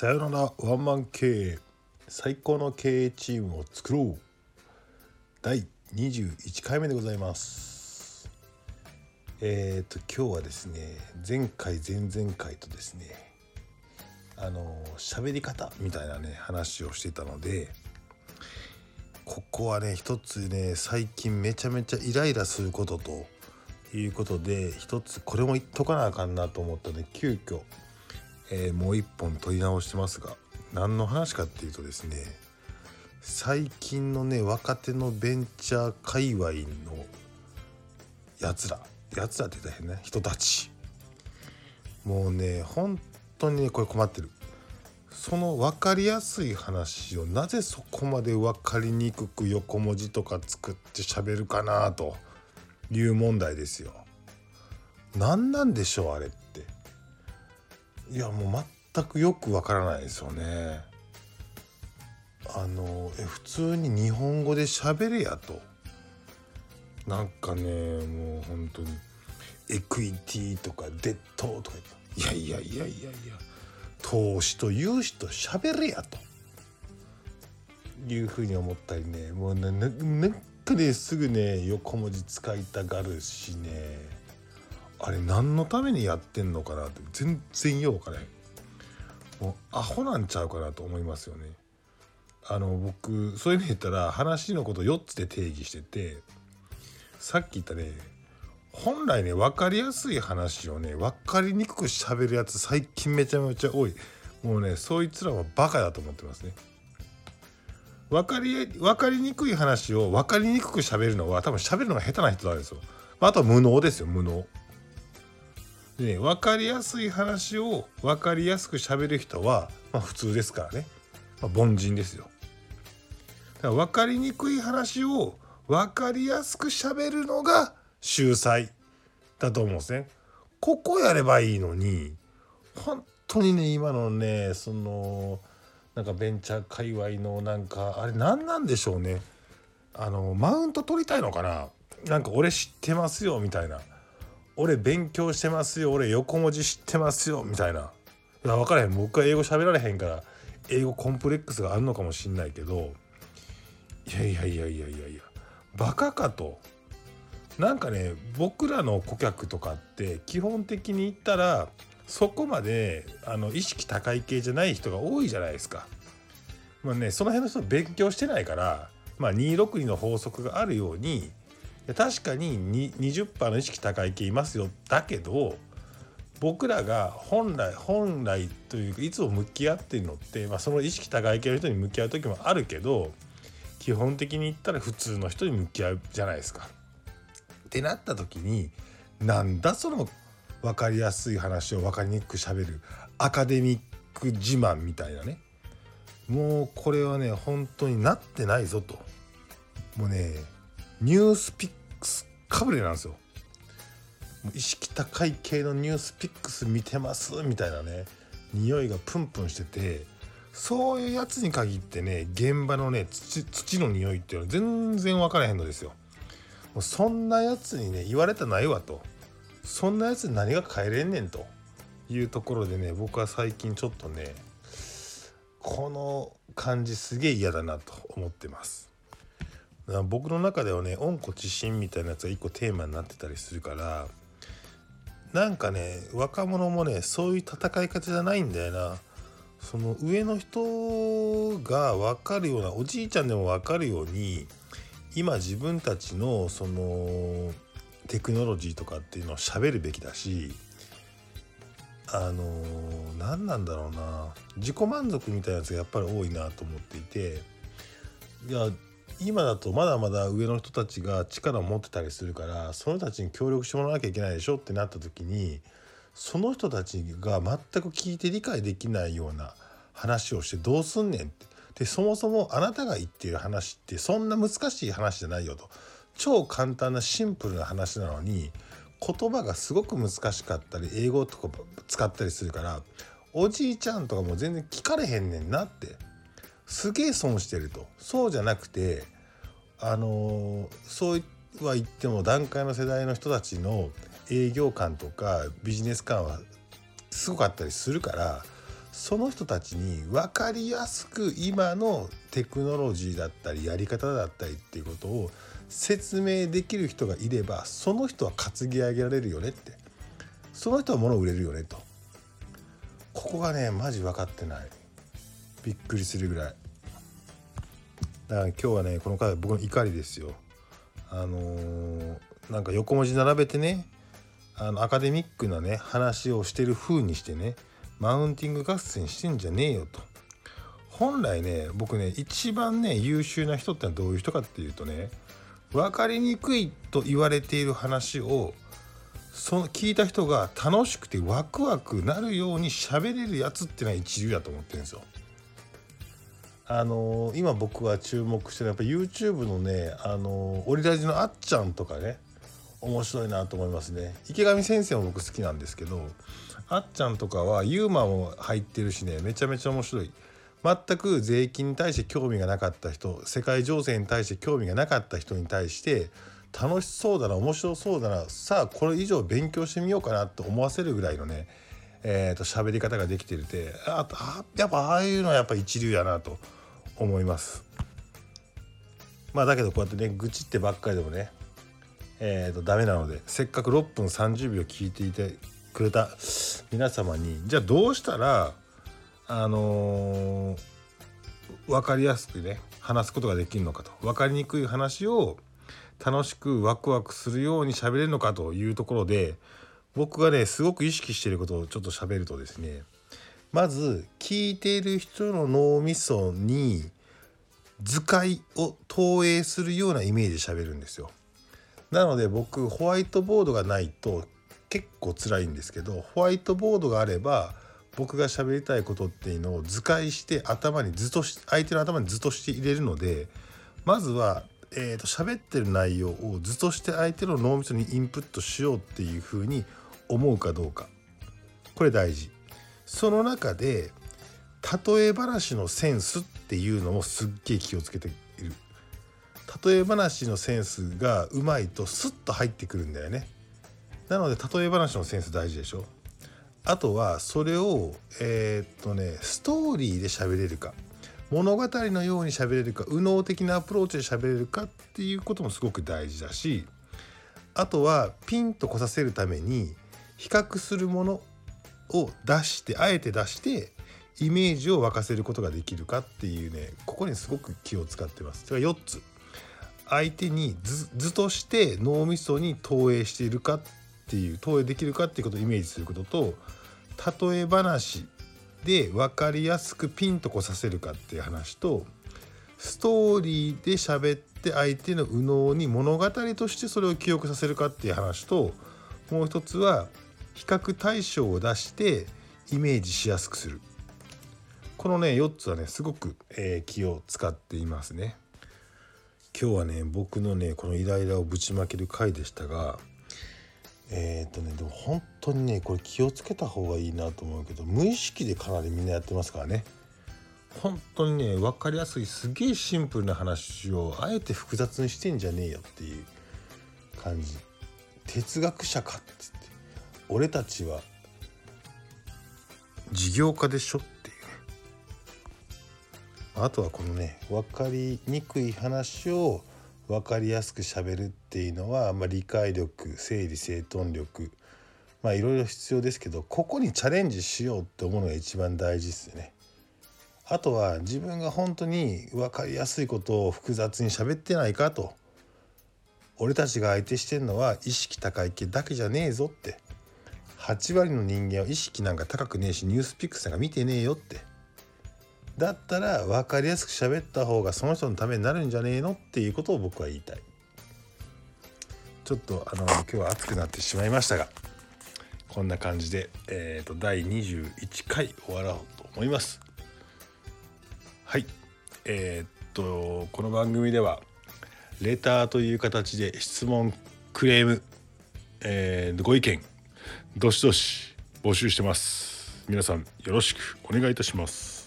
さよならワンマン経営最高の経営チームを作ろう。第21回目でございます。えっ、ー、と今日はですね前回前々回とですねあの喋り方みたいなね話をしていたのでここはね一つね最近めちゃめちゃイライラすることということで一つこれも言っとかなあかんなと思ったので急遽えー、もう一本撮り直してますが何の話かっていうとですね最近のね若手のベンチャー界隈のやつらやつらって言ったら変ね人たち。もうね本当にねこれ困ってる。その分かりやすい話をなぜそこまで分かりにくく横文字とか作って喋るかなという問題ですよ。何なんでしょうあれっいやもう全くよくわからないですよね。あのえ普通に日本語で喋れやと。なんかねもう本当にエクイティとかデッドとかいやいやいやいやいや投資と融資と喋れやと。いうふうに思ったりね。もうななんかねすぐね横文字使いたがるしね。あれ何のためにやってんのかなって全然ようかねもうアホなんちゃうかなと思いますよね。あの僕そういう意味で言ったら話のこと4つで定義しててさっき言ったね本来ね分かりやすい話をね分かりにくく喋るやつ最近めちゃめちゃ多い。もうねそいつらはバカだと思ってますね。分かり分かりにくい話を分かりにくく喋るのは多分喋るのが下手な人なんですよ。あとは無能ですよ無能。で、ね、分かりやすい話を分かりやすく喋る人は、まあ、普通ですからね、まあ、凡人ですよ。だから分かりにくい話を分かりやすく喋るのが秀才だと思うんですね。ここやればいいのに本当にね今のねそのなんかベンチャー界隈のなんかあれ何なんでしょうねあのマウント取りたいのかななんか俺知ってますよみたいな俺勉強してますよ俺横文字知ってますよみたいな。いや分からへん。僕は英語喋られへんから英語コンプレックスがあるのかもしんないけどいやいやいやいやいやいやバカかと。なんかね僕らの顧客とかって基本的に言ったらそこまであの意識高い系じゃない人が多いじゃないですか。まあねその辺の人勉強してないからまあ262の法則があるように確かに20%の意識高い系いますよ。だけど僕らが本来本来というかいつも向き合ってるのって、まあ、その意識高い系の人に向き合う時もあるけど基本的に言ったら普通の人に向き合うじゃないですか。ってなった時になんだその分かりやすい話を分かりにくくしゃべるアカデミック自慢みたいなね。もうこれはね本当になってないぞと。もうねニュースピックスかぶれなんですよ。意識高い系のニュースピックス見てますみたいなね匂いがプンプンしててそういうやつに限ってね現場のね土土の匂いっていうのは全然分からへんのですよ。もうそんなやつにね言われたないわとそんなやつに何が変えれんねんというところでね僕は最近ちょっとねこの感じすげえ嫌だなと思ってます。僕の中ではね温故知新みたいなやつが一個テーマになってたりするからなんかね若者もねそういう戦い方じゃないんだよな。その上の人が分かるようなおじいちゃんでも分かるように今自分たちのそのテクノロジーとかっていうのを喋るべきだしあの何なんだろうな。自己満足みたいなやつがやっぱり多いなと思っていていや今だとまだまだ上の人たちが力を持ってたりするからその人たちに協力してもらわなきゃいけないでしょってなった時にその人たちが全く聞いて理解できないような話をしてどうすんねんって。でそもそもあなたが言ってる話ってそんな難しい話じゃないよと。超簡単なシンプルな話なのに言葉がすごく難しかったり英語とか使ったりするからおじいちゃんとかも全然聞かれへんねんなって。すげえ損してると。そうじゃなくてあのそうは言っても段階の世代の人たちの営業感とかビジネス感はすごかったりするからその人たちに分かりやすく今のテクノロジーだったりやり方だったりっていうことを説明できる人がいればその人は担ぎ上げられるよねって。その人は物を売れるよねと。ここがねマジ分かってない。びっくりするぐらい。だから今日はねこの回僕の怒りですよあのー、なんか横文字並べてねあのアカデミックなね話をしてる風にしてねマウンティング合戦してんじゃねえよと本来ね僕ね一番ね優秀な人ってのはどういう人かっていうとね分かりにくいと言われている話をその聞いた人が楽しくてワクワクなるように喋れるやつってのは一流だと思ってるんですよ。あの、今僕は注目してるやっぱ YouTube のね、あのー、オリラジのあっちゃんとかね面白いなと思いますね。池上先生も僕好きなんですけどあっちゃんとかはユーモアも入ってるしねめちゃめちゃ面白い。全く税金に対して興味がなかった人世界情勢に対して興味がなかった人に対して楽しそうだな面白そうだなさあこれ以上勉強してみようかなと思わせるぐらいのねえーと、喋り方ができてるて。ああやっぱああいうのはやっぱ一流やなと思います。まあだけどこうやってね愚痴ってばっかりでもねえーと、とダメなのでせっかく6分30秒聞いていてくれた皆様にじゃあどうしたらあのー、分かりやすくね話すことができるのかと分かりにくい話を楽しくワクワクするように喋れるのかというところで僕がねすごく意識していることをちょっと喋るとですねまず聞いている人の脳みそに図解を投影するようなイメージで喋るんですよ。なので僕ホワイトボードがないと結構辛いんですけどホワイトボードがあれば僕が喋りたいことっていうのを図解して頭に図とし相手の頭に図として入れるのでまずはえーと、喋ってる内容を図として相手の脳みそにインプットしようっていうふうに思うかどうかこれ大事その中で例え話のセンスっていうのもすっげえ気をつけている。例え話のセンスがうまいとスッと入ってくるんだよね。なので例え話のセンス大事でしょ。あとはそれをえー、っとねストーリーで喋れるか。物語のように喋れるか。右脳的なアプローチで喋れるかっていうこともすごく大事だし。あとはピンとこさせるために比較するもの。を出してあえて出してイメージを沸かせることができるかっていうねここにすごく気を使ってます。それ4つ相手に図として脳みそに投影しているかっていう投影できるかっていうことをイメージすることと例え話で分かりやすくピンとこさせるかっていう話とストーリーで喋って相手の右脳に物語としてそれを記憶させるかっていう話ともう一つは比較対象を出してイメージしやすくする。このね4つはねすごく、えー、気を使っていますね。今日はね僕のねこのイライラをぶちまける回でしたがえっ、とねでも本当にねこれ気をつけた方がいいなと思うけど無意識でかなりみんなやってますからね。本当にね分かりやすいすげえシンプルな話をあえて複雑にしてんじゃねえよっていう感じ。哲学者かって。俺たちは事業家でしょっていうねあとはこのね分かりにくい話を分かりやすくしゃべるっていうのは、まあ、理解力整理整頓力まあいろいろ必要ですけどここにチャレンジしようって思うのが一番大事ですよね。あとは自分が本当に分かりやすいことを複雑に喋ってないかと俺たちが相手してんのは意識高い系だけじゃねえぞって8割の人間は意識なんか高くねえしニュースピックスなんか見てねえよって。だったら分かりやすく喋った方がその人のためになるんじゃねえのっていうことを僕は言いたい。ちょっとあの今日は熱くなってしまいましたがこんな感じで、えーと、第21回終わろうと思います。はい。えー、っとこの番組ではレターという形で質問クレーム、えー、ご意見どしどし募集してます。皆さんよろしくお願いいたします。